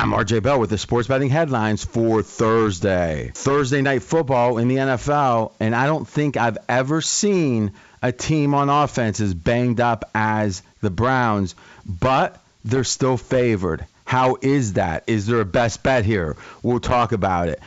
I'm RJ Bell with the sports betting headlines for Thursday. Thursday night football in the NFL, and I don't think I've ever seen a team on offense as banged up as the Browns, but they're still favored. How is that? Is there a best bet here? We'll talk about it.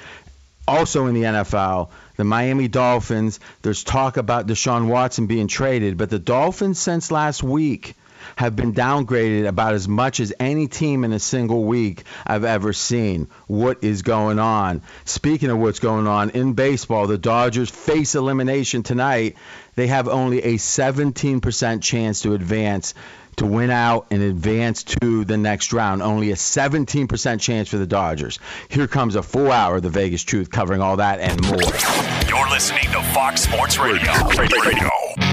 Also in the NFL, the Miami Dolphins, there's talk about Deshaun Watson being traded, but the Dolphins since last week have been downgraded about as much as any team in a single week I've ever seen. What is going on? Speaking of what's going on in baseball, the Dodgers face elimination tonight. They have only a 17% chance to advance to win out and advance to the next round. Only a 17% chance for the Dodgers. Here comes a full hour of the Vegas Truth covering all that and more. You're listening to Fox Sports Radio. Radio. Radio.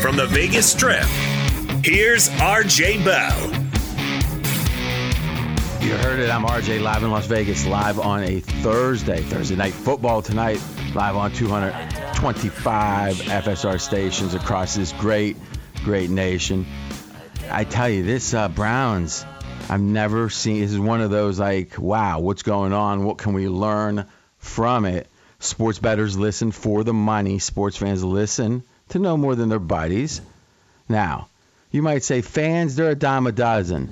From the Vegas Strip, here's RJ Bell. You heard it. I'm RJ live in Las Vegas, live on a Thursday, Thursday night football tonight, live on 225 FSR stations across this great, great nation. I tell you, this uh, Browns, I've never seen. This is one of those like, wow, what's going on? What can we learn from it? Sports bettors listen for the money. Sports fans listen to know more than their buddies. Now, you might say fans, they're a dime a dozen.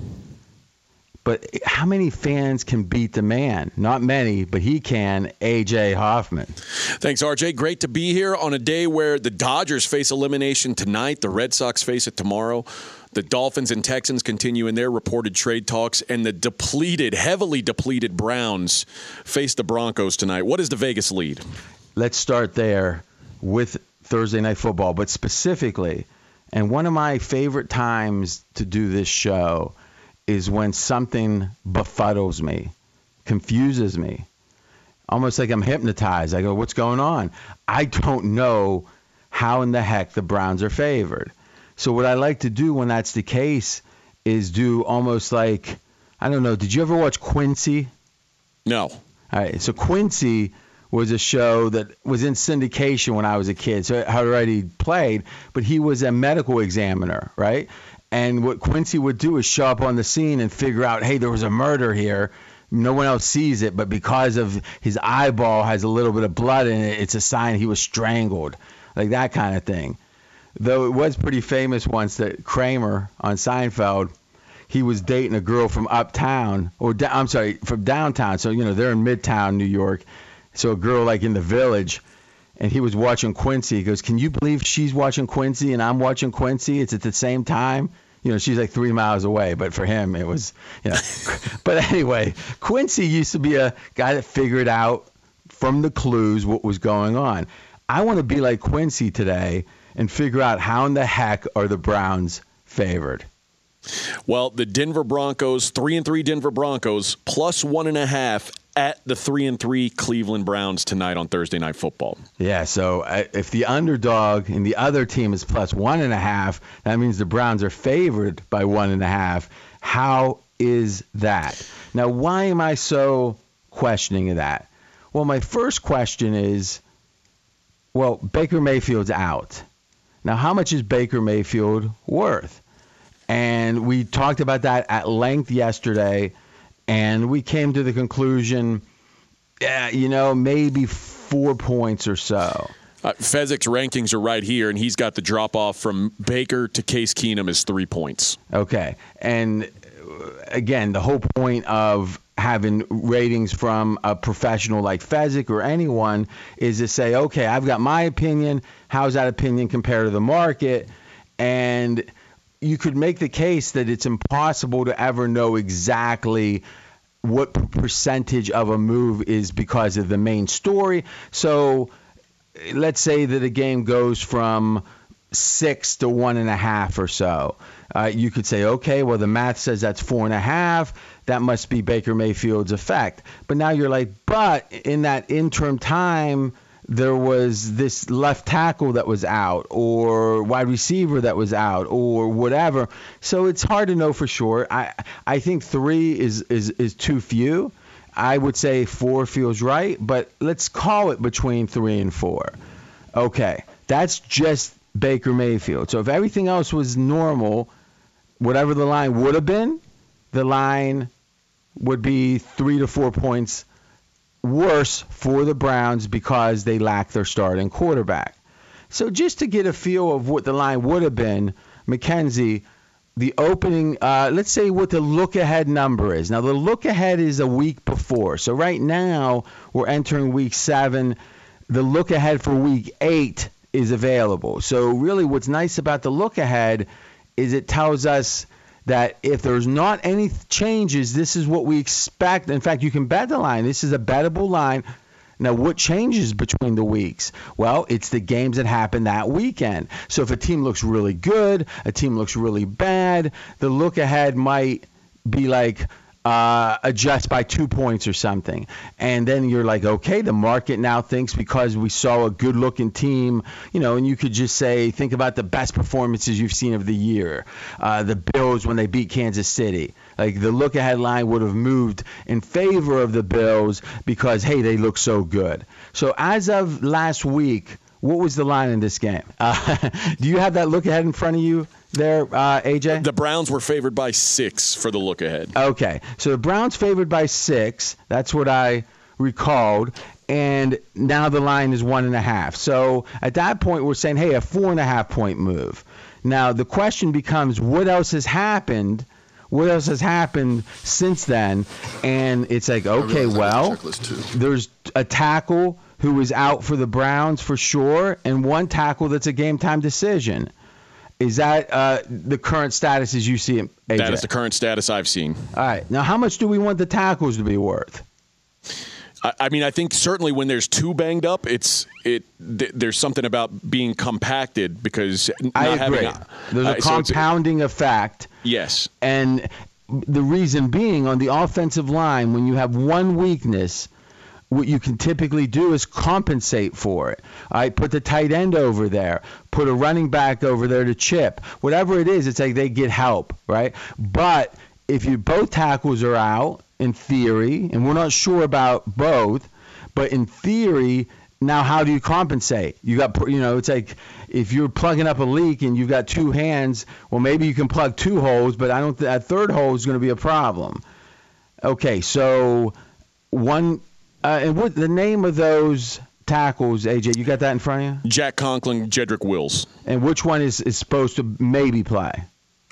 But how many fans can beat the man? Not many, but he can. AJ Hoffman. Thanks, RJ. Great to be here on a day where the Dodgers face elimination tonight. The Red Sox face it tomorrow. The Dolphins and Texans continue in their reported trade talks, and the depleted, heavily depleted Browns face the Broncos tonight. What is the Vegas lead? Let's start there with Thursday Night Football, but specifically, and one of my favorite times to do this show is when something befuddles me, confuses me, almost like I'm hypnotized. I go, What's going on? I don't know how in the heck the Browns are favored. So, what I like to do when that's the case is do almost like, I don't know, did you ever watch Quincy? No. All right, so Quincy was a show that was in syndication when I was a kid. So I already played, but he was a medical examiner, right? And what Quincy would do is show up on the scene and figure out, hey, there was a murder here. No one else sees it, but because of his eyeball has a little bit of blood in it, it's a sign he was strangled, like that kind of thing. Though it was pretty famous once that Kramer on Seinfeld, he was dating a girl from uptown, or da- I'm sorry, from downtown. So you know they're in Midtown, New York. So a girl like in the village, and he was watching Quincy. He goes, "Can you believe she's watching Quincy and I'm watching Quincy? It's at the same time." You know, she's like three miles away, but for him it was, you know. but anyway, Quincy used to be a guy that figured out from the clues what was going on. I want to be like Quincy today and figure out how in the heck are the Browns favored. Well, the Denver Broncos, three and three Denver Broncos, plus one and a half at the three and three Cleveland Browns tonight on Thursday Night Football. Yeah, so uh, if the underdog and the other team is plus one and a half, that means the Browns are favored by one and a half. How is that? Now, why am I so questioning of that? Well, my first question is well, Baker Mayfield's out. Now, how much is Baker Mayfield worth? And we talked about that at length yesterday, and we came to the conclusion, yeah, you know, maybe four points or so. Uh, Fezzik's rankings are right here, and he's got the drop off from Baker to Case Keenum is three points. Okay. And uh, again, the whole point of having ratings from a professional like Fezzik or anyone is to say, okay, I've got my opinion. How's that opinion compared to the market? And you could make the case that it's impossible to ever know exactly what percentage of a move is because of the main story. So let's say that a game goes from six to one and a half or so. Uh, you could say, okay, well, the math says that's four and a half. That must be Baker Mayfield's effect. But now you're like, but in that interim time, there was this left tackle that was out, or wide receiver that was out, or whatever. So it's hard to know for sure. I I think three is is is too few. I would say four feels right, but let's call it between three and four. Okay, that's just Baker Mayfield. So if everything else was normal, whatever the line would have been, the line would be three to four points worse for the Browns because they lack their starting quarterback. So just to get a feel of what the line would have been, McKenzie, the opening, uh, let's say what the look ahead number is. Now, the look ahead is a week before. So right now, we're entering week seven. The look ahead for week eight is available. So, really, what's nice about the look ahead is it tells us that if there's not any changes, this is what we expect. In fact, you can bet the line. This is a bettable line. Now, what changes between the weeks? Well, it's the games that happen that weekend. So if a team looks really good, a team looks really bad, the look ahead might be like uh, adjust by two points or something. And then you're like, okay, the market now thinks because we saw a good looking team, you know, and you could just say, think about the best performances you've seen of the year. Uh, the Bills when they beat Kansas City. Like the look ahead line would have moved in favor of the Bills because, hey, they look so good. So as of last week, what was the line in this game? Uh, do you have that look ahead in front of you there, uh, AJ? The Browns were favored by six for the look ahead. Okay, so the Browns favored by six. That's what I recalled. And now the line is one and a half. So at that point, we're saying, hey, a four and a half point move. Now the question becomes, what else has happened? What else has happened since then? And it's like, okay, well, there's a tackle who is out for the Browns for sure, and one tackle that's a game time decision. Is that uh, the current status as you see it, AJ? That is the current status I've seen. All right. Now, how much do we want the tackles to be worth? I, I mean, I think certainly when there's two banged up, it's it. Th- there's something about being compacted because not I agree. having. There's a uh, so compounding effect. yes. And the reason being on the offensive line, when you have one weakness, what you can typically do is compensate for it. All right, put the tight end over there, put a running back over there to chip. Whatever it is, it's like they get help, right? But if you both tackles are out, in theory, and we're not sure about both, but in theory, now how do you compensate? You got, you know, it's like if you're plugging up a leak and you've got two hands, well, maybe you can plug two holes, but I don't. Th- that third hole is going to be a problem. Okay, so one, uh, and what the name of those tackles, AJ? You got that in front of you? Jack Conklin, Jedrick Wills. And which one is is supposed to maybe play?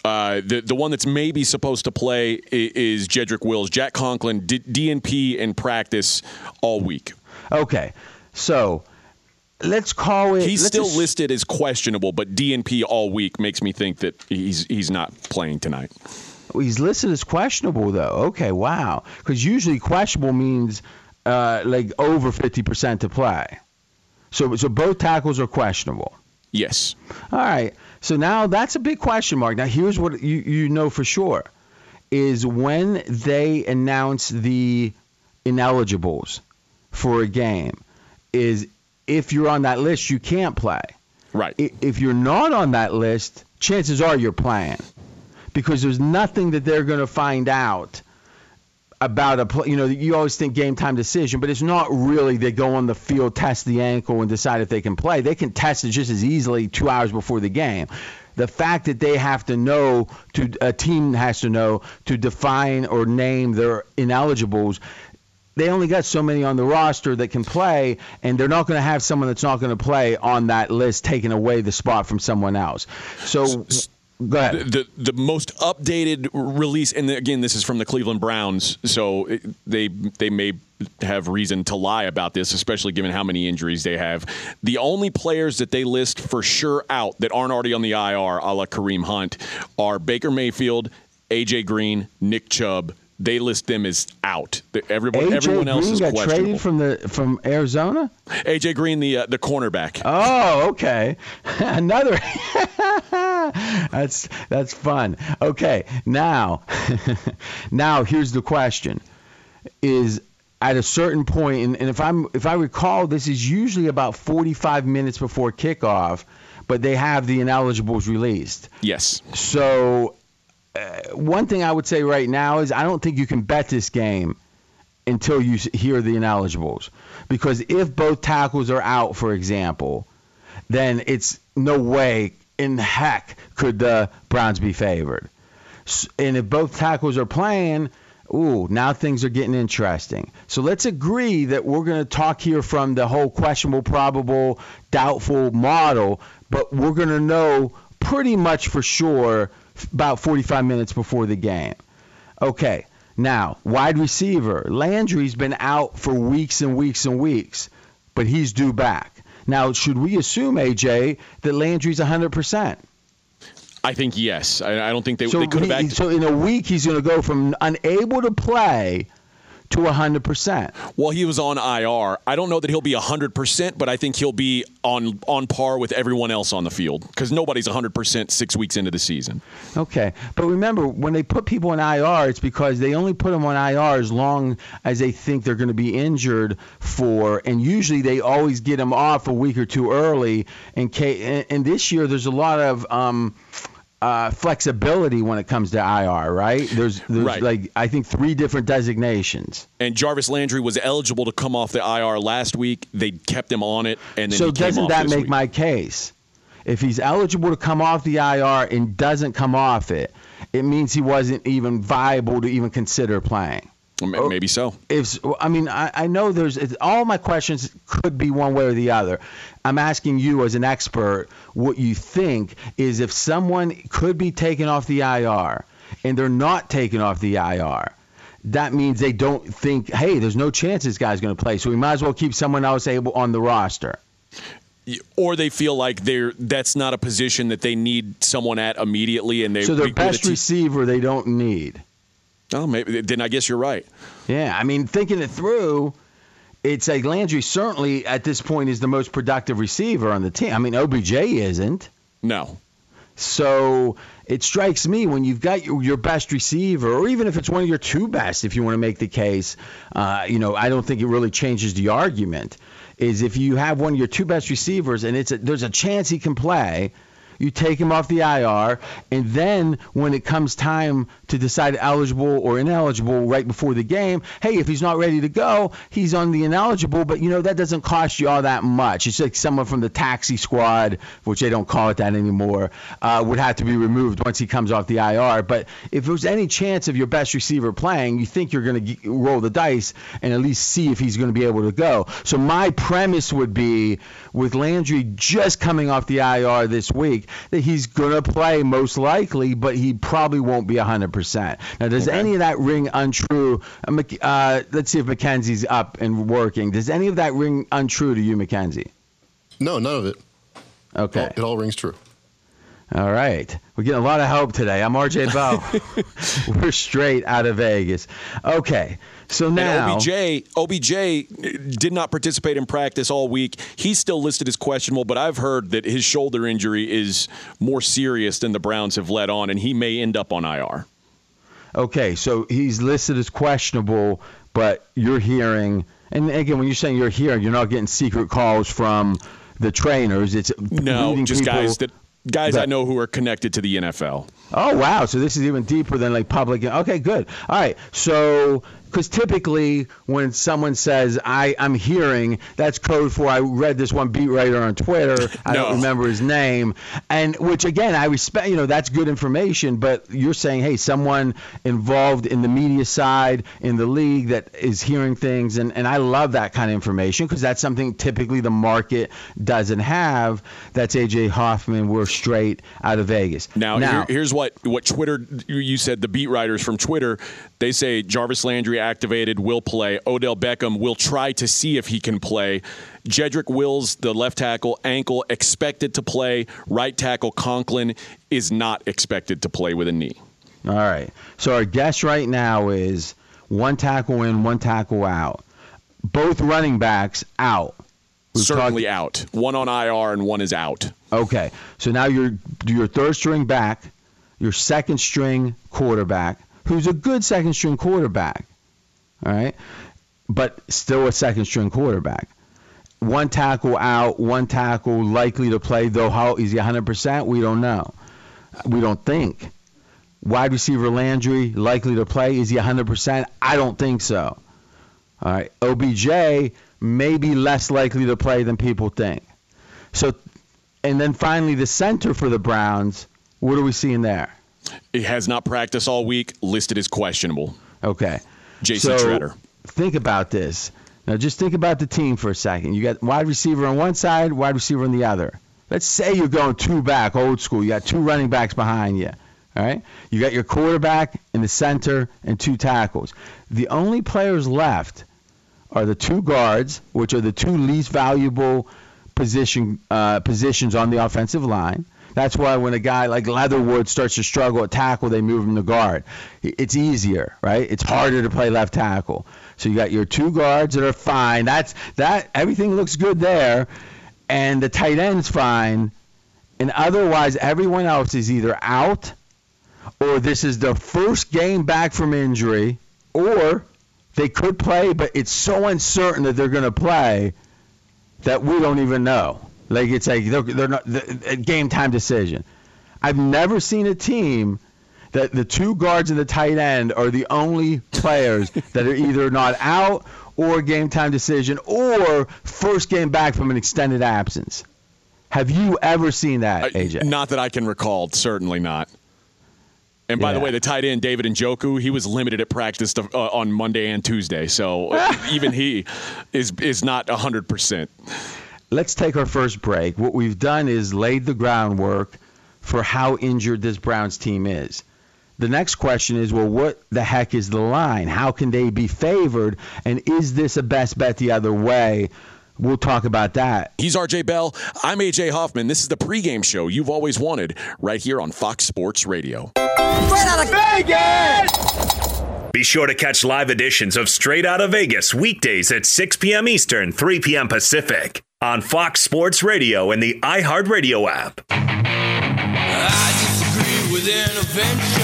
Uh, the the one that's maybe supposed to play i- is Jedrick Wills. Jack Conklin did DNP in practice all week. Okay, so let's call it. He's still ass- listed as questionable, but DNP all week makes me think that he's he's not playing tonight. He's listed as questionable though. Okay, wow. Because usually questionable means uh, like over fifty percent to play. So so both tackles are questionable. Yes. All right. So now that's a big question mark. Now here's what you you know for sure is when they announce the ineligibles for a game is if you're on that list you can't play. Right. If you're not on that list, chances are you're playing because there's nothing that they're going to find out about a. You know, you always think game time decision, but it's not really. They go on the field, test the ankle, and decide if they can play. They can test it just as easily two hours before the game. The fact that they have to know to a team has to know to define or name their ineligibles. They only got so many on the roster that can play, and they're not going to have someone that's not going to play on that list taking away the spot from someone else. So, ahead. the the most updated release, and again, this is from the Cleveland Browns, so it, they they may have reason to lie about this, especially given how many injuries they have. The only players that they list for sure out that aren't already on the IR, a la Kareem Hunt, are Baker Mayfield, AJ Green, Nick Chubb, they list them as out. Everyone, AJ everyone else Green is got traded from the from Arizona. AJ Green, the uh, the cornerback. Oh, okay. Another. that's that's fun. Okay, now, now here's the question: Is at a certain point, and, and if I'm if I recall, this is usually about 45 minutes before kickoff, but they have the ineligibles released. yes. So, uh, one thing I would say right now is I don't think you can bet this game until you hear the ineligibles. Because if both tackles are out, for example, then it's no way in heck could the Browns be favored. And if both tackles are playing, ooh, now things are getting interesting. So let's agree that we're going to talk here from the whole questionable, probable, doubtful model, but we're going to know pretty much for sure about 45 minutes before the game. Okay, now, wide receiver. Landry's been out for weeks and weeks and weeks, but he's due back. Now, should we assume, AJ, that Landry's 100%? I think yes. I, I don't think they, So, they could have acted. so in a week, he's going to go from unable to play to 100%. Well, he was on IR. I don't know that he'll be 100%, but I think he'll be on on par with everyone else on the field because nobody's 100% six weeks into the season. Okay, but remember when they put people on IR, it's because they only put them on IR as long as they think they're going to be injured for, and usually they always get them off a week or two early. In case, and, and this year there's a lot of um, uh, flexibility when it comes to IR, right? There's, there's Right. like I think three different designations. And Jarvis Landry was eligible to come off the IR last week. They kept him on it, and then So he doesn't off that make week. my case? If he's eligible to come off the IR and doesn't come off it, it means he wasn't even viable to even consider playing. M- oh. Maybe so. if I mean I, I know there's all my questions could be one way or the other. I'm asking you as an expert what you think is if someone could be taken off the IR and they're not taken off the IR. That means they don't think, hey, there's no chance this guy's going to play, so we might as well keep someone else able on the roster. Or they feel like they're that's not a position that they need someone at immediately, and they So their best te- receiver they don't need. Oh, maybe then I guess you're right. Yeah, I mean, thinking it through, it's like Landry certainly at this point is the most productive receiver on the team. I mean, OBJ isn't. No, So it strikes me when you've got your, your best receiver, or even if it's one of your two best, if you want to make the case, uh, you know, I don't think it really changes the argument. Is if you have one of your two best receivers and it's a, there's a chance he can play, you take him off the IR, and then when it comes time to decide eligible or ineligible right before the game, hey, if he's not ready to go, he's on the ineligible, but you know that doesn't cost you all that much. It's like someone from the taxi squad, which they don't call it that anymore, uh, would have to be removed once he comes off the IR. But if there's any chance of your best receiver playing, you think you're going to roll the dice and at least see if he's going to be able to go. So my premise would be with Landry just coming off the IR this week that he's going to play most likely, but he probably won't be 100%. Now, does Okay. any of that ring untrue? Uh, Uh, let's see if McKenzie's up and working. Does any of that ring untrue to you, McKenzie? No, none of it. Okay. It all rings true. All right. We're getting a lot of help today. I'm RJ Bow. We're straight out of Vegas. Okay. So now. and OBJ OBJ uh, did not participate in practice all week. He's still listed as questionable, but I've heard that his shoulder injury is more serious than the Browns have let on, and he may end up on IR. Okay, so he's listed as questionable, but you're hearing, and again, when you're saying you're hearing, you're not getting secret calls from the trainers. It's No, just people- guys that guys I know who are connected to the NFL. Oh wow, so this is even deeper than like public. Okay, good. All right, so because typically when someone says I I'm hearing, that's code for I read this one beat writer on Twitter. I No. don't remember his name, and which again I respect. You know that's good information, but you're saying hey someone involved in the media side in the league that is hearing things, and and I love that kind of information because that's something typically the market doesn't have. That's AJ Hoffman. We're straight out of Vegas. Now, now here- here's what what Twitter you- you said the beat writers from Twitter they say Jarvis Landry activated will play Odell Beckham will try to see if he can play Jedrick Wills the left tackle ankle expected to play right tackle Conklin is not expected to play with a knee All right. So our guess right now is one tackle in, one tackle out. Both running backs out. We've Certainly talked- out. One on IR and one is out. Okay. So now your your third string back, your second string quarterback, who's a good second string quarterback. All right. But still a second string quarterback. One tackle out, one tackle likely to play, though how is he 100%? We don't know. We don't think. Wide receiver Landry likely to play. Is he 100%? I don't think so. All right. OBJ may be less likely to play than people think. So, and then finally the center for the Browns. What are we seeing there? He has not practiced all week, listed as questionable. Okay. Jason so. Think about this. Now, just think about the team for a second. You got wide receiver on one side, wide receiver on the other. Let's say you're going two back, old school. You got two running backs behind you. All right. You got your quarterback in the center and two tackles. The only players left are the two guards, which are the two least valuable position uh, positions on the offensive line. That's why when a guy like Leatherwood starts to struggle at tackle, they move him to guard. It's easier, right? It's harder to play left tackle. So you got your two guards that are fine. That's that. Everything looks good there, and the tight end's fine. And otherwise, everyone else is either out, or this is the first game back from injury, or they could play, but it's so uncertain that they're going to play that we don't even know. Like it's like they're, they're not the, a game time decision. I've never seen a team that the two guards and the tight end are the only players that are either not out or game time decision or first game back from an extended absence. Have you ever seen that, Uh, AJ? Not that I can recall. Certainly not. And by the way, the tight end David Njoku, he was limited at practice to, uh, on Monday and Tuesday, so even he is is not hundred percent. Let's take our first break. What we've done is laid the groundwork for how injured this Browns team is. The next question is, well, what the heck is the line? How can they be favored? And is this a best bet the other way? We'll talk about that. He's RJ Bell. I'm AJ Hoffman. This is the pregame show you've always wanted, right here on Fox Sports Radio. Be sure to catch live editions of Straight Out of Vegas weekdays at 6 p.m. Eastern, 3 p.m. Pacific on Fox Sports Radio and the iHeartRadio app. I disagree with intervention.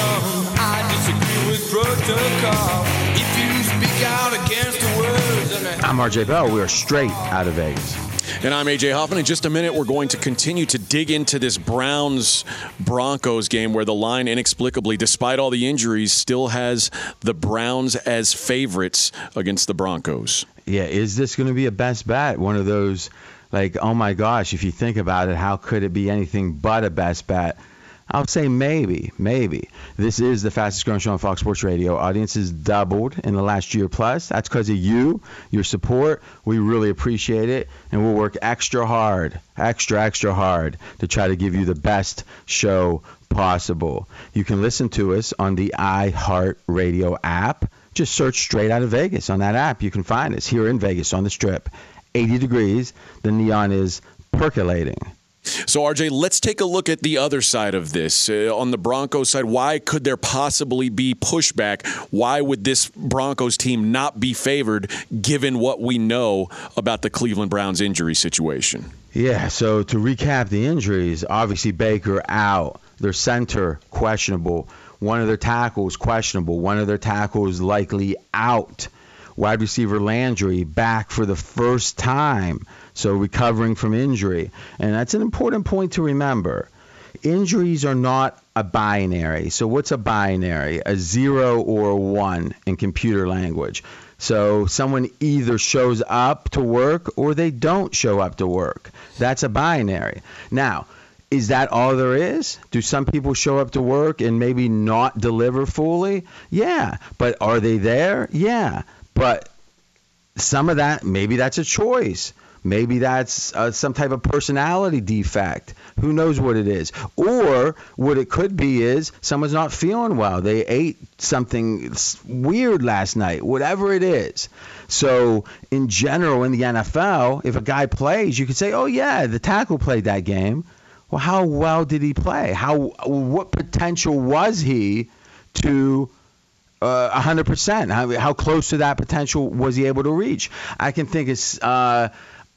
I disagree with protocol. If you speak out against the words and the I'm RJ Bell. We are straight out of Vegas. And I'm AJ Hoffman. In just a minute, we're going to continue to dig into this Browns Broncos game where the line inexplicably, despite all the injuries, still has the Browns as favorites against the Broncos. Yeah, is this going to be a best bet? One of those, like, oh my gosh, if you think about it, how could it be anything but a best bet? I'll say maybe, maybe. This is the fastest growing show on Fox Sports Radio. Audience has doubled in the last year plus. That's because of you, your support. We really appreciate it. And we'll work extra hard, extra, extra hard to try to give you the best show possible. You can listen to us on the iHeartRadio app. Just search straight out of Vegas on that app. You can find us here in Vegas on the strip. 80 degrees. The neon is percolating. So, RJ, let's take a look at the other side of this. Uh, on the Broncos side, why could there possibly be pushback? Why would this Broncos team not be favored given what we know about the Cleveland Browns injury situation? Yeah, so to recap the injuries, obviously Baker out, their center questionable, one of their tackles questionable, one of their tackles likely out. Wide receiver Landry back for the first time, so recovering from injury. And that's an important point to remember. Injuries are not a binary. So what's a binary? A zero or a one in computer language. So someone either shows up to work or they don't show up to work. That's a binary. Now, is that all there is? Do some people show up to work and maybe not deliver fully? Yeah. But are they there? Yeah. But some of that, maybe that's a choice. Maybe that's uh, some type of personality defect. Who knows what it is? Or what it could be is someone's not feeling well. They ate something weird last night, whatever it is. So, in general, in the NFL, if a guy plays, you could say, oh, yeah, the tackle played that game. Well, how well did he play? How what potential was he to uh, 100%. How, how close to that potential was he able to reach? I can think it's uh,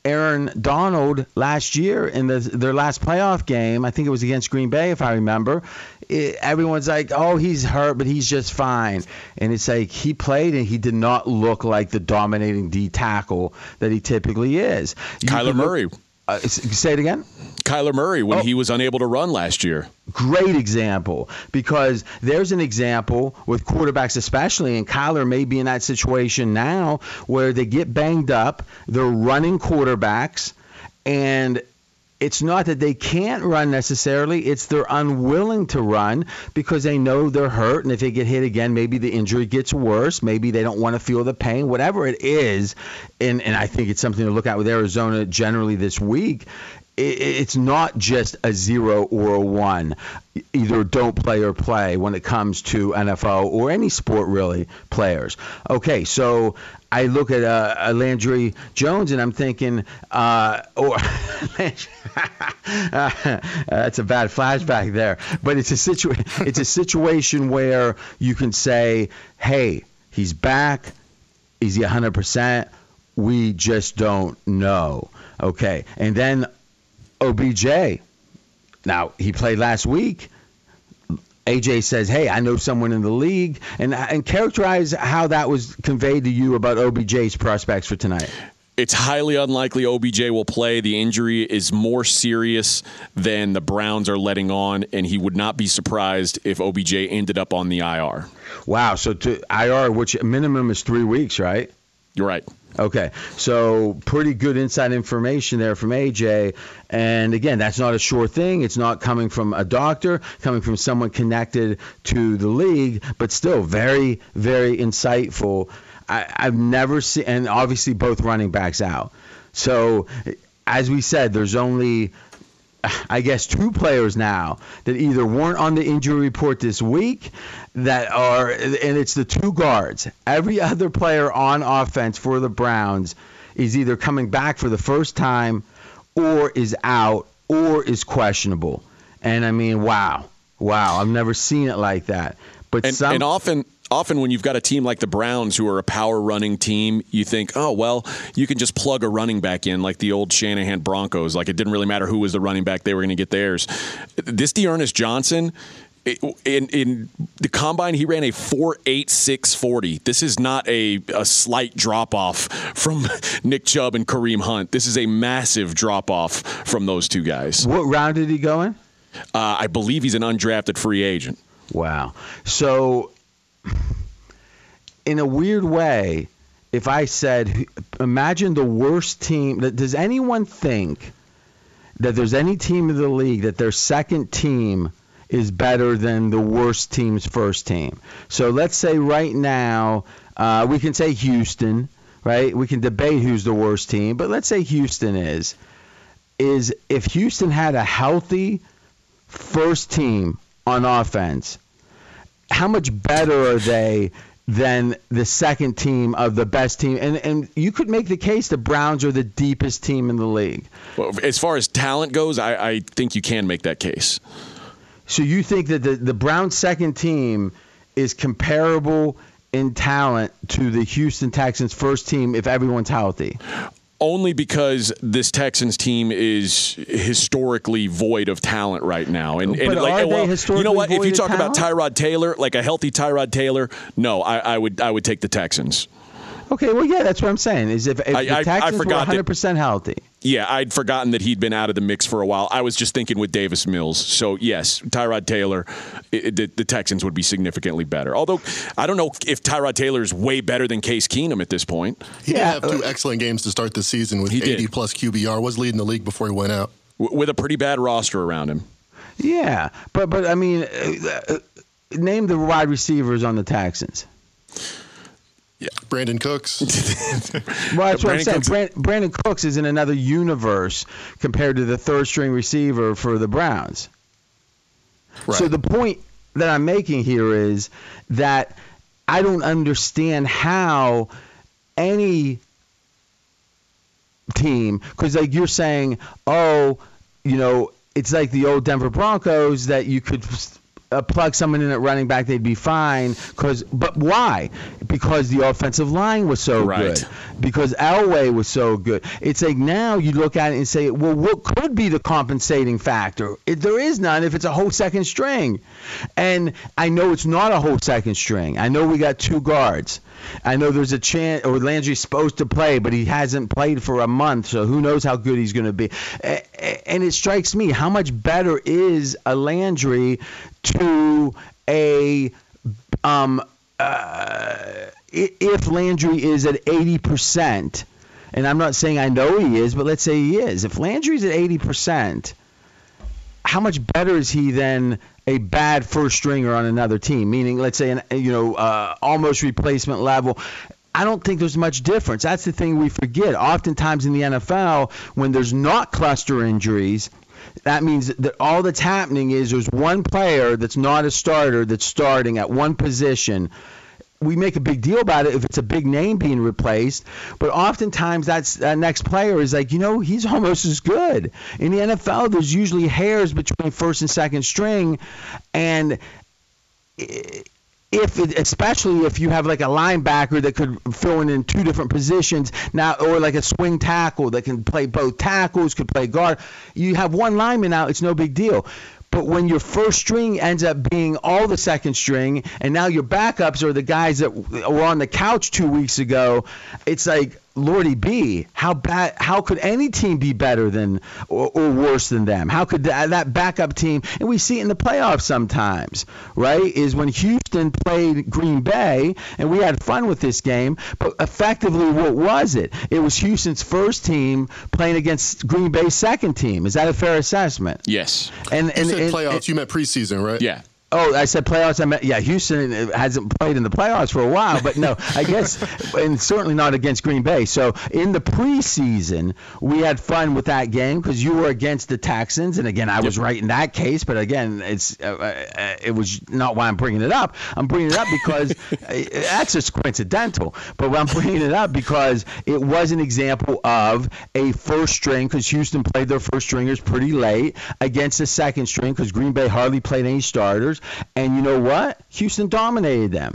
Aaron Donald last year in the, their last playoff game. I think it was against Green Bay, if I remember. It, everyone's like, oh, he's hurt, but he's just fine. And it's like he played and he did not look like the dominating D tackle that he typically is. You Kyler look- Murray. uh, say it again. Kyler Murray when Oh. he was unable to run last year. great example because there's an example with quarterbacks especially and Kyler may be in that situation now where they get banged up they're running quarterbacks and it's not that they can't run necessarily it's they're unwilling to run because they know they're hurt and if they get hit again maybe the injury gets worse maybe they don't want to feel the pain whatever it is and and I think it's something to look at with Arizona generally this week it's not just a zero or a one. Either don't play or play when it comes to NFL or any sport really players. Okay, so I look at uh, uh, Landry Jones and I'm thinking, uh, or that's a bad flashback there. But it's a situ- it's a situation where you can say, hey, he's back. Is he 100%? We just don't know. Okay. And then OBJ. Now, he played last week. AJ says, "Hey, I know someone in the league," and and characterize how that was conveyed to you about OBJ's prospects for tonight. It's highly unlikely OBJ will play. The injury is more serious than the Browns are letting on, and he would not be surprised if OBJ ended up on the IR. Wow. So to IR, which minimum is three weeks, right? You're right. Okay, so pretty good inside information there from AJ. And again, that's not a sure thing. It's not coming from a doctor, coming from someone connected to the league, but still very, very insightful. I, I've never seen, and obviously both running backs out. So, as we said, there's only I guess two players now that either weren't on the injury report this week that are and it's the two guards. Every other player on offense for the Browns is either coming back for the first time or is out or is questionable. And I mean, wow. Wow, I've never seen it like that. But And, some and often, often when you've got a team like the Browns, who are a power running team, you think, oh well, you can just plug a running back in, like the old Shanahan Broncos. Like it didn't really matter who was the running back; they were going to get theirs. This D'Ernest Johnson. In in the combine, he ran a four eight six forty. This is not a, a slight drop off from Nick Chubb and Kareem Hunt. This is a massive drop off from those two guys. what round did he go in? Uh, I believe he's an undrafted free agent. Wow. So, in a weird way, if I said, imagine the worst team, does anyone think that there's any team in the league that their second team is better than the worst team's first team? So let's say right now, uh, we can say Houston, right? We can debate who's the worst team, but let's say Houston is. Is if Houston had a healthy first team on offense, how much better are they than the second team of the best team? And and you could make the case the Browns are the deepest team in the league. Well, as far as talent goes, I, I think you can make that case. So you think that the the Browns second team is comparable in talent to the Houston Texans first team if everyone's healthy? Only because this Texans team is historically void of talent right now, and, and like, well, you know what? If you talk about? Tyrod Taylor, like a healthy Tyrod Taylor, no, I, I would I would take the Texans. Okay, well yeah, that's what I'm saying. Is if, if I- I- I the Texans were forgot that- 100% healthy. Yeah, I'd forgotten that he'd been out of the mix for a while. I was just thinking with Davis Mills. So yes, Tyrod Taylor, i the, the Texans would be significantly better. Although I don't know if Tyrod Taylor is way better than Case Keenum at this point. He Yeah, did have two excellent games to start the season with He did. 80 plus QBR. Was leading the league before he went out. w- With a pretty bad roster around him. Yeah, but but I mean, uh, uh, name the wide receivers on the Texans. Brandin Cooks. Well, that's what I'm saying. Cooks- Brand, Brandin Cooks is in another universe compared to the third string receiver for the Browns. Right. So the point that I'm making here is that I don't understand how any team, because like you're saying, oh, you know, it's like the old Denver Broncos that you could uh, plug someone in at running back, they'd be fine. Cause, but why? Because the offensive line was so Right. good. Because Elway was so good. It's like now you look at it and say, well, what could be the compensating factor? It, there is none if it's a whole second string. And I know it's not a whole second string. I know we got two guards. I know there's a chance, or Landry's supposed to play, but he hasn't played for a month, so who knows how good he's going to be. And it strikes me, how much better is a Landry to a um, uh, if Landry is at 80%, and I'm not saying I know he is, but let's say he is. If Landry's at 80%, how much better is he than a bad first stringer on another team? Meaning, let's say, an, you know, uh, almost replacement level. I don't think there's much difference. That's the thing we forget. Oftentimes in the NFL, when there's not cluster injuries, that means that all that's happening is there's one player that's not a starter that's starting at one position. We make a big deal about it if it's a big name being replaced, but oftentimes that's that next player is like, you know, he's almost as good. In the NFL, there's usually hairs between first and second string, and if it, especially if you have like a linebacker that could fill in in two different positions now or like a swing tackle that can play both tackles could play guard you have one lineman out it's no big deal. But when your first string ends up being all the second string and now your backups are the guys that were on the couch two weeks ago it's like lordy b how bad how could any team be better than or, or worse than them how could that, that backup team and we see it in the playoffs sometimes right is when houston played green bay and we had fun with this game but effectively what was it it was houston's first team playing against green bay's second team is that a fair assessment Yes. and You and, said and- playoffs. you meant preseason, right? Yeah. Oh, I said playoffs. I meant yeah. Houston hasn't played in the playoffs for a while, but no, I guess, and certainly not against Green Bay. So in the preseason, we had fun with that game because you were against the Texans, and again, I was right in that case. But again, it's uh, uh, it was not why I'm bringing it up. I'm bringing it up because uh, that's just coincidental. But I'm bringing it up because it was an example of a first string because Houston played their first stringers pretty late against a second string because Green Bay hardly played any starters. And you know what? Houston dominated them.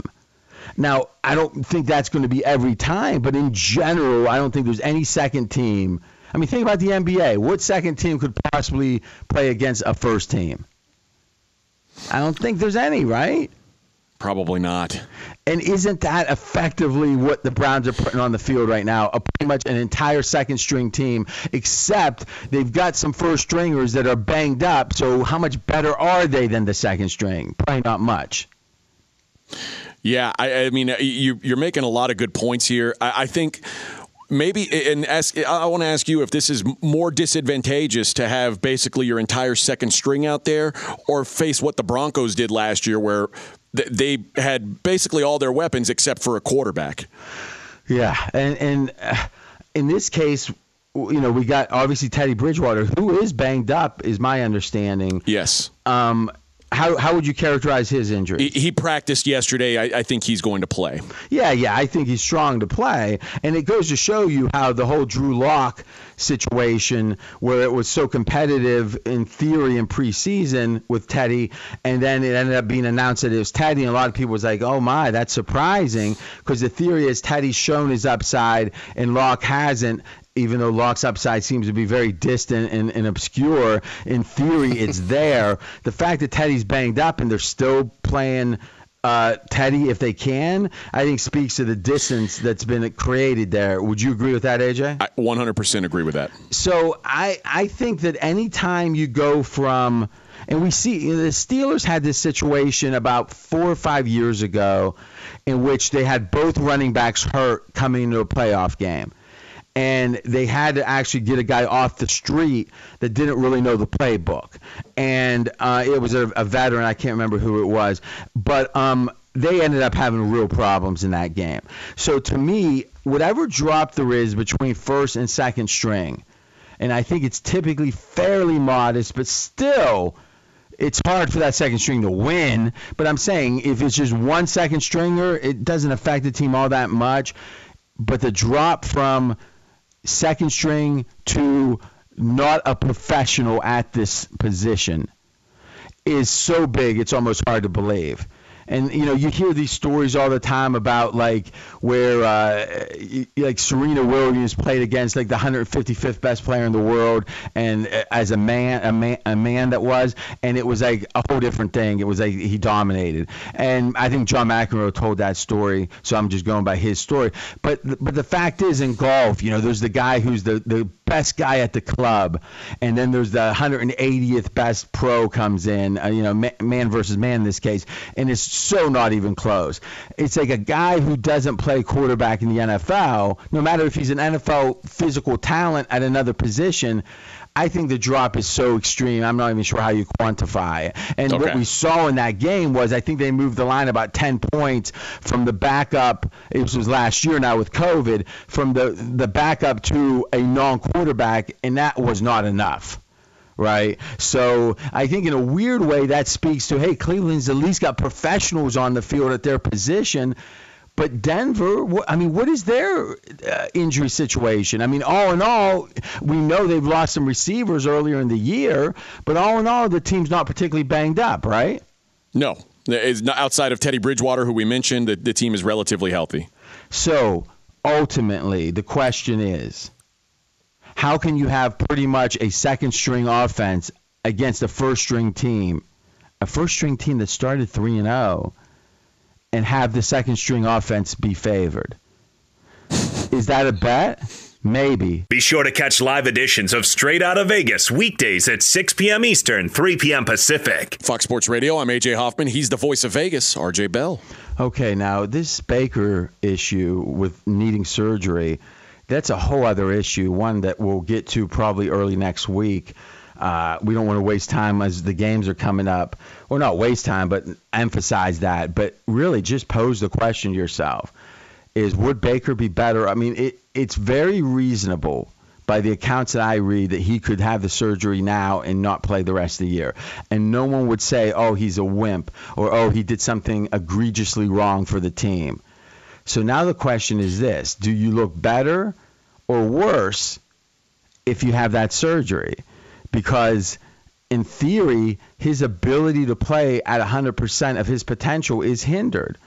Now, I don't think that's going to be every time, but in general, I don't think there's any second team. I mean, think about the NBA. What second team could possibly play against a first team? I don't think there's any, right? Probably not. And isn't that effectively what the Browns are putting on the field right now? A pretty much an entire second string team, except they've got some first stringers that are banged up. So how much better are they than the second string? Probably not much. Yeah, I, I mean, uh, you, you're making a lot of good points here. I, I think maybe, and ask, I want to ask you if this is more disadvantageous to have basically your entire second string out there, or face what the Broncos did last year, where they had basically all their weapons except for a quarterback. Yeah, and and uh, in this case, you know, we got obviously Teddy Bridgewater, who is banged up, is my understanding. Yes. Um, how how would you characterize his injury? He, he practiced yesterday. I, I think he's going to play. Yeah, yeah, I think he's strong to play, and it goes to show you how the whole Drew Lock situation, where it was so competitive in theory in preseason with Teddy, and then it ended up being announced that it was Teddy, and a lot of people was like, "Oh my, that's surprising," because the theory is Teddy's shown his upside and Lock hasn't. Even though Lock's upside seems to be very distant and, and obscure, in theory it's there. The fact that Teddy's banged up and they're still playing uh, Teddy if they can, I think speaks to the distance that's been created there. Would you agree with that, AJ? I 100% agree with that. So I I think that anytime you go from and we see the Steelers had this situation about four or five years ago in which they had both running backs hurt coming into a playoff game. And they had to actually get a guy off the street that didn't really know the playbook. And uh, it was a, a veteran, I can't remember who it was. But um, they ended up having real problems in that game. So to me, whatever drop there is between first and second string, and I think it's typically fairly modest, but still, it's hard for that second string to win. But I'm saying if it's just one second stringer, it doesn't affect the team all that much. But the drop from second string to not a professional at this position is so big it's almost hard to believe. And you know, you hear these stories all the time about like where uh, like Serena Williams played against like the 155th best player in the world, and uh, as a man, a man, a man that was, and it was like a whole different thing. It was like he dominated. And I think John McEnroe told that story, so I'm just going by his story. But but the fact is, in golf, you know, there's the guy who's the the best guy at the club, and then there's the 180th best pro comes in, uh, you know, ma- man versus man in this case, and it's so not even close. It's like a guy who doesn't play quarterback in the NFL, no matter if he's an NFL physical talent at another position. I think the drop is so extreme. I'm not even sure how you quantify it. And what we saw in that game was I think they moved the line about 10 points from the backup. It was last year now with COVID from the the backup to a non-quarterback, and that was not enough. Right, so I think in a weird way that speaks to hey, Cleveland's at least got professionals on the field at their position, but Denver, I mean, what is their uh, injury situation? I mean, all in all, we know they've lost some receivers earlier in the year, but all in all, the team's not particularly banged up, right? No, it's not outside of Teddy Bridgewater, who we mentioned. The, the team is relatively healthy. So ultimately, the question is how can you have pretty much a second string offense against a first string team, a first string team that started 3 and 0, and have the second string offense be favored? Is that a bet? Maybe. Be sure to catch live editions of Straight Out of Vegas weekdays at 6 p.m. Eastern, 3 p.m. Pacific. Fox Sports Radio. I'm AJ Hoffman. He's the voice of Vegas. RJ Bell. Okay, now this Baker issue with needing surgery, that's a whole other issue, one that we'll get to probably early next week. Uh, we don't want to waste time as the games are coming up. Or not waste time, but emphasize that. But really just pose the question to yourself is would Baker be better? I mean, it, it's very reasonable by the accounts that I read that he could have the surgery now and not play the rest of the year. And no one would say, oh, he's a wimp or oh, he did something egregiously wrong for the team. So now the question is this do you look better or worse if you have that surgery? Because in theory, his ability to play at 100% of his potential is hindered.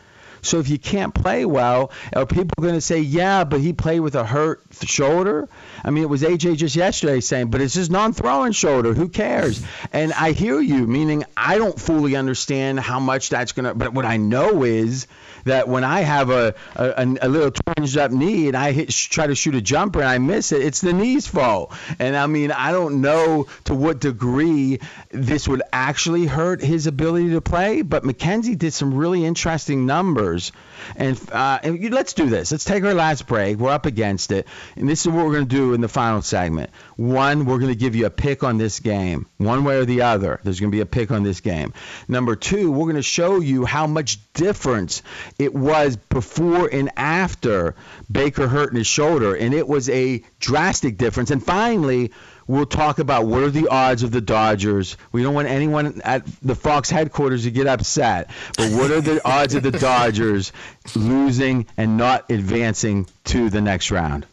So if you can't play well, are people going to say, yeah, but he played with a hurt shoulder? I mean, it was AJ just yesterday saying, but it's his non-throwing shoulder. Who cares? And I hear you, meaning I don't fully understand how much that's going to. But what I know is that when I have a a, a little twinged up knee and I hit, try to shoot a jumper and I miss it, it's the knee's fault. And I mean, I don't know to what degree this would actually hurt his ability to play, but McKenzie did some really interesting numbers. And, uh, and let's do this. Let's take our last break. We're up against it. And this is what we're going to do in the final segment. One, we're going to give you a pick on this game, one way or the other. There's going to be a pick on this game. Number two, we're going to show you how much difference it was before and after Baker hurting his shoulder. And it was a drastic difference. And finally, We'll talk about what are the odds of the Dodgers. We don't want anyone at the Fox headquarters to get upset. But what are the odds of the Dodgers losing and not advancing to the next round?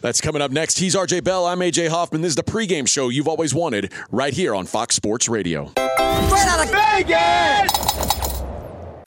That's coming up next. He's RJ Bell. I'm AJ Hoffman. This is the pregame show you've always wanted right here on Fox Sports Radio.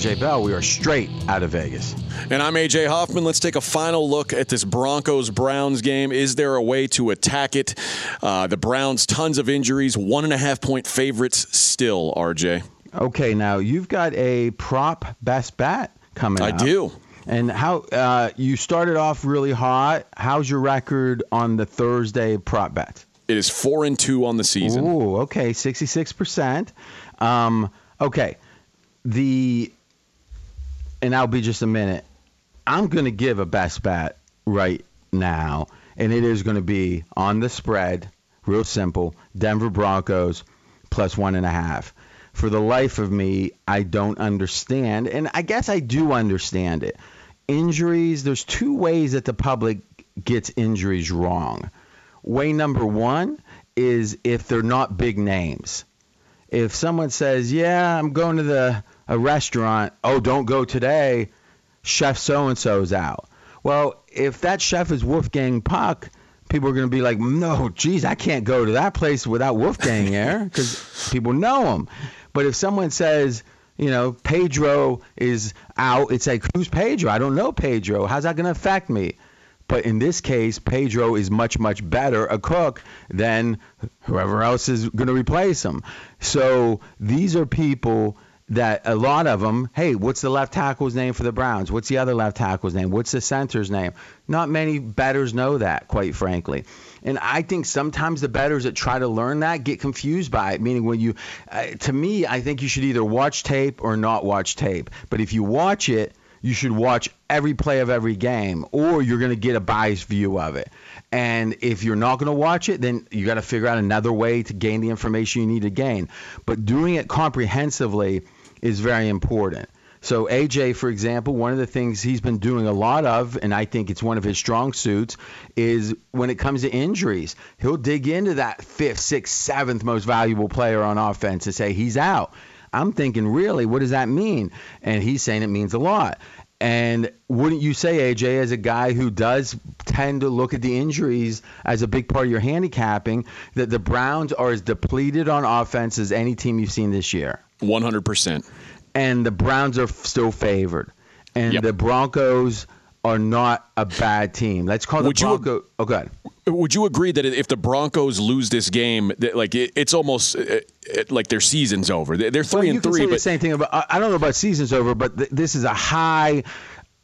RJ Bell. We are straight out of Vegas. And I'm AJ Hoffman. Let's take a final look at this Broncos Browns game. Is there a way to attack it? Uh, the Browns, tons of injuries, one and a half point favorites still, RJ. Okay, now you've got a prop best bet coming I do. And how uh, you started off really hot. How's your record on the Thursday prop bet? It is four and two on the season. Ooh, okay, 66%. Um, okay, the, and I'll be just a minute. I'm going to give a best bet right now, and it is going to be on the spread, real simple, Denver Broncos plus one and a half. for the life of me, I don't understand. And I guess I do understand it. Injuries, there's two ways that the public gets injuries wrong. Way number one is if they're not big names. If someone says, "Yeah, I'm going to the a restaurant," oh, don't go today. Chef so and so's out. Well, if that chef is Wolfgang Puck, people are going to be like, "No, geez, I can't go to that place without Wolfgang there because people know him." But if someone says, you know, Pedro is out, it's like, who's Pedro? I don't know Pedro. How's that going to affect me? But in this case, Pedro is much, much better a cook than whoever else is going to replace him. So these are people that a lot of them, hey, what's the left tackle's name for the Browns? What's the other left tackle's name? What's the center's name? Not many betters know that, quite frankly. And I think sometimes the betters that try to learn that get confused by it. Meaning, when you, uh, to me, I think you should either watch tape or not watch tape. But if you watch it, you should watch every play of every game, or you're going to get a biased view of it. And if you're not going to watch it, then you got to figure out another way to gain the information you need to gain. But doing it comprehensively is very important. So AJ, for example, one of the things he's been doing a lot of, and I think it's one of his strong suits, is when it comes to injuries, he'll dig into that fifth, sixth, seventh most valuable player on offense and say he's out. I'm thinking, really, what does that mean? And he's saying it means a lot. And wouldn't you say, AJ, as a guy who does tend to look at the injuries as a big part of your handicapping, that the Browns are as depleted on offense as any team you've seen this year? 100%. And the Browns are still favored. And Yep. the Broncos are not a bad team. Let's call the Would Broncos. oh, good. Would you agree that if the Broncos lose this game, that like it, it's almost uh, uh, like their season's over? They're Well, three you and three, say the same thing about. I I don't know about seasons over, but th- this is a high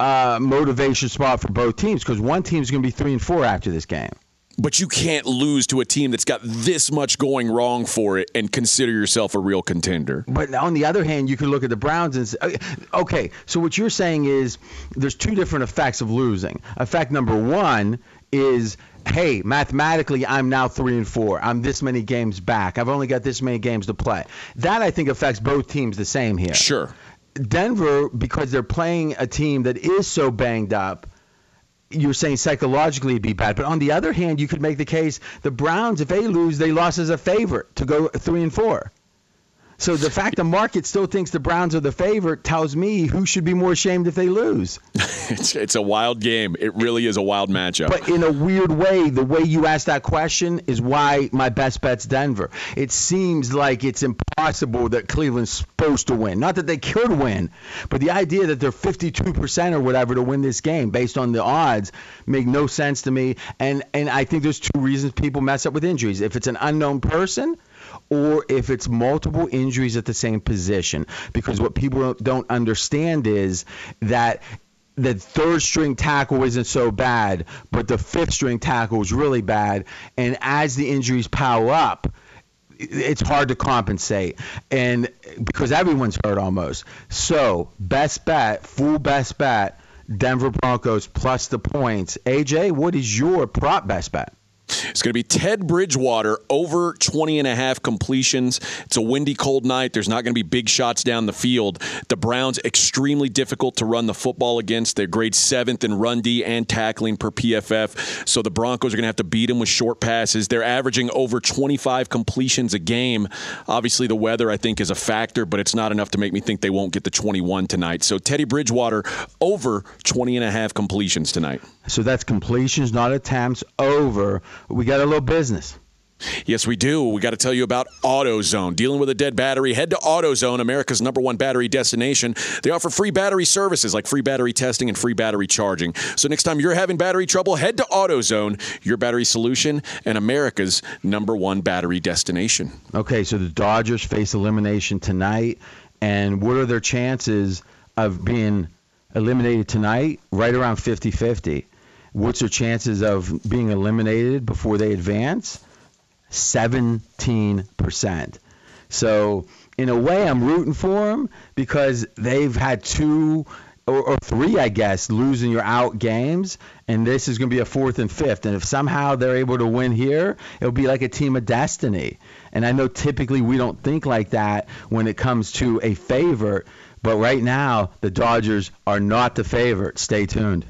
uh, motivation spot for both teams because one team's going to be three and four after this game. But you can't lose to a team that's got this much going wrong for it and consider yourself a real contender. But on the other hand, you can look at the Browns and say, uh, okay, so what you're saying is there's two different effects of losing. Effect number one is, hey, mathematically, I'm now three and four. I'm this many games back. I've only got this many games to play. That I think affects both teams the same here. Sure. Denver, because they're playing a team that is so banged up, you're saying psychologically it'd be bad. But on the other hand, you could make the case the Browns, if they lose, they lost as a favorite to go three and four. So the fact the market still thinks the Browns are the favorite tells me who should be more ashamed if they lose. It's, it's a wild game. It really is a wild matchup. But in a weird way, the way you asked that question is why my best bet's Denver. It seems like it's impossible that Cleveland's supposed to win. Not that they could win, but the idea that they're 52% or whatever to win this game based on the odds make no sense to me. And and I think there's two reasons people mess up with injuries. If it's an unknown person or if it's multiple injuries at the same position. Because what people don't understand is that the third string tackle isn't so bad, but the fifth string tackle is really bad. And as the injuries pile up, it's hard to compensate and because everyone's hurt almost. So, best bet, full best bet, Denver Broncos plus the points. AJ, what is your prop best bet? It's going to be Ted Bridgewater over 20 and a half completions. It's a windy, cold night. There's not going to be big shots down the field. The Browns extremely difficult to run the football against. They're grade seventh in run D and tackling per PFF. So the Broncos are going to have to beat them with short passes. They're averaging over 25 completions a game. Obviously, the weather I think is a factor, but it's not enough to make me think they won't get the 21 tonight. So Teddy Bridgewater over 20 and a half completions tonight. So that's completions, not attempts, over. We got a little business. Yes, we do. We got to tell you about AutoZone. Dealing with a dead battery, head to AutoZone, America's number one battery destination. They offer free battery services like free battery testing and free battery charging. So next time you're having battery trouble, head to AutoZone, your battery solution and America's number one battery destination. Okay, so the Dodgers face elimination tonight, and what are their chances of being eliminated tonight? Right around 50 50. What's their chances of being eliminated before they advance? 17%. So, in a way, I'm rooting for them because they've had two or, or three, I guess, losing your out games, and this is going to be a fourth and fifth. And if somehow they're able to win here, it'll be like a team of destiny. And I know typically we don't think like that when it comes to a favorite, but right now the Dodgers are not the favorite. Stay tuned.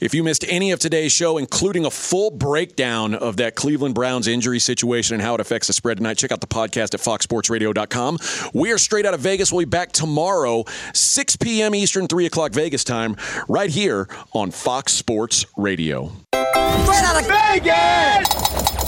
If you missed any of today's show, including a full breakdown of that Cleveland Browns injury situation and how it affects the spread tonight, check out the podcast at foxsportsradio.com. We are straight out of Vegas. We'll be back tomorrow, 6 p.m. Eastern, 3 o'clock Vegas time, right here on Fox Sports Radio. Straight out of Vegas!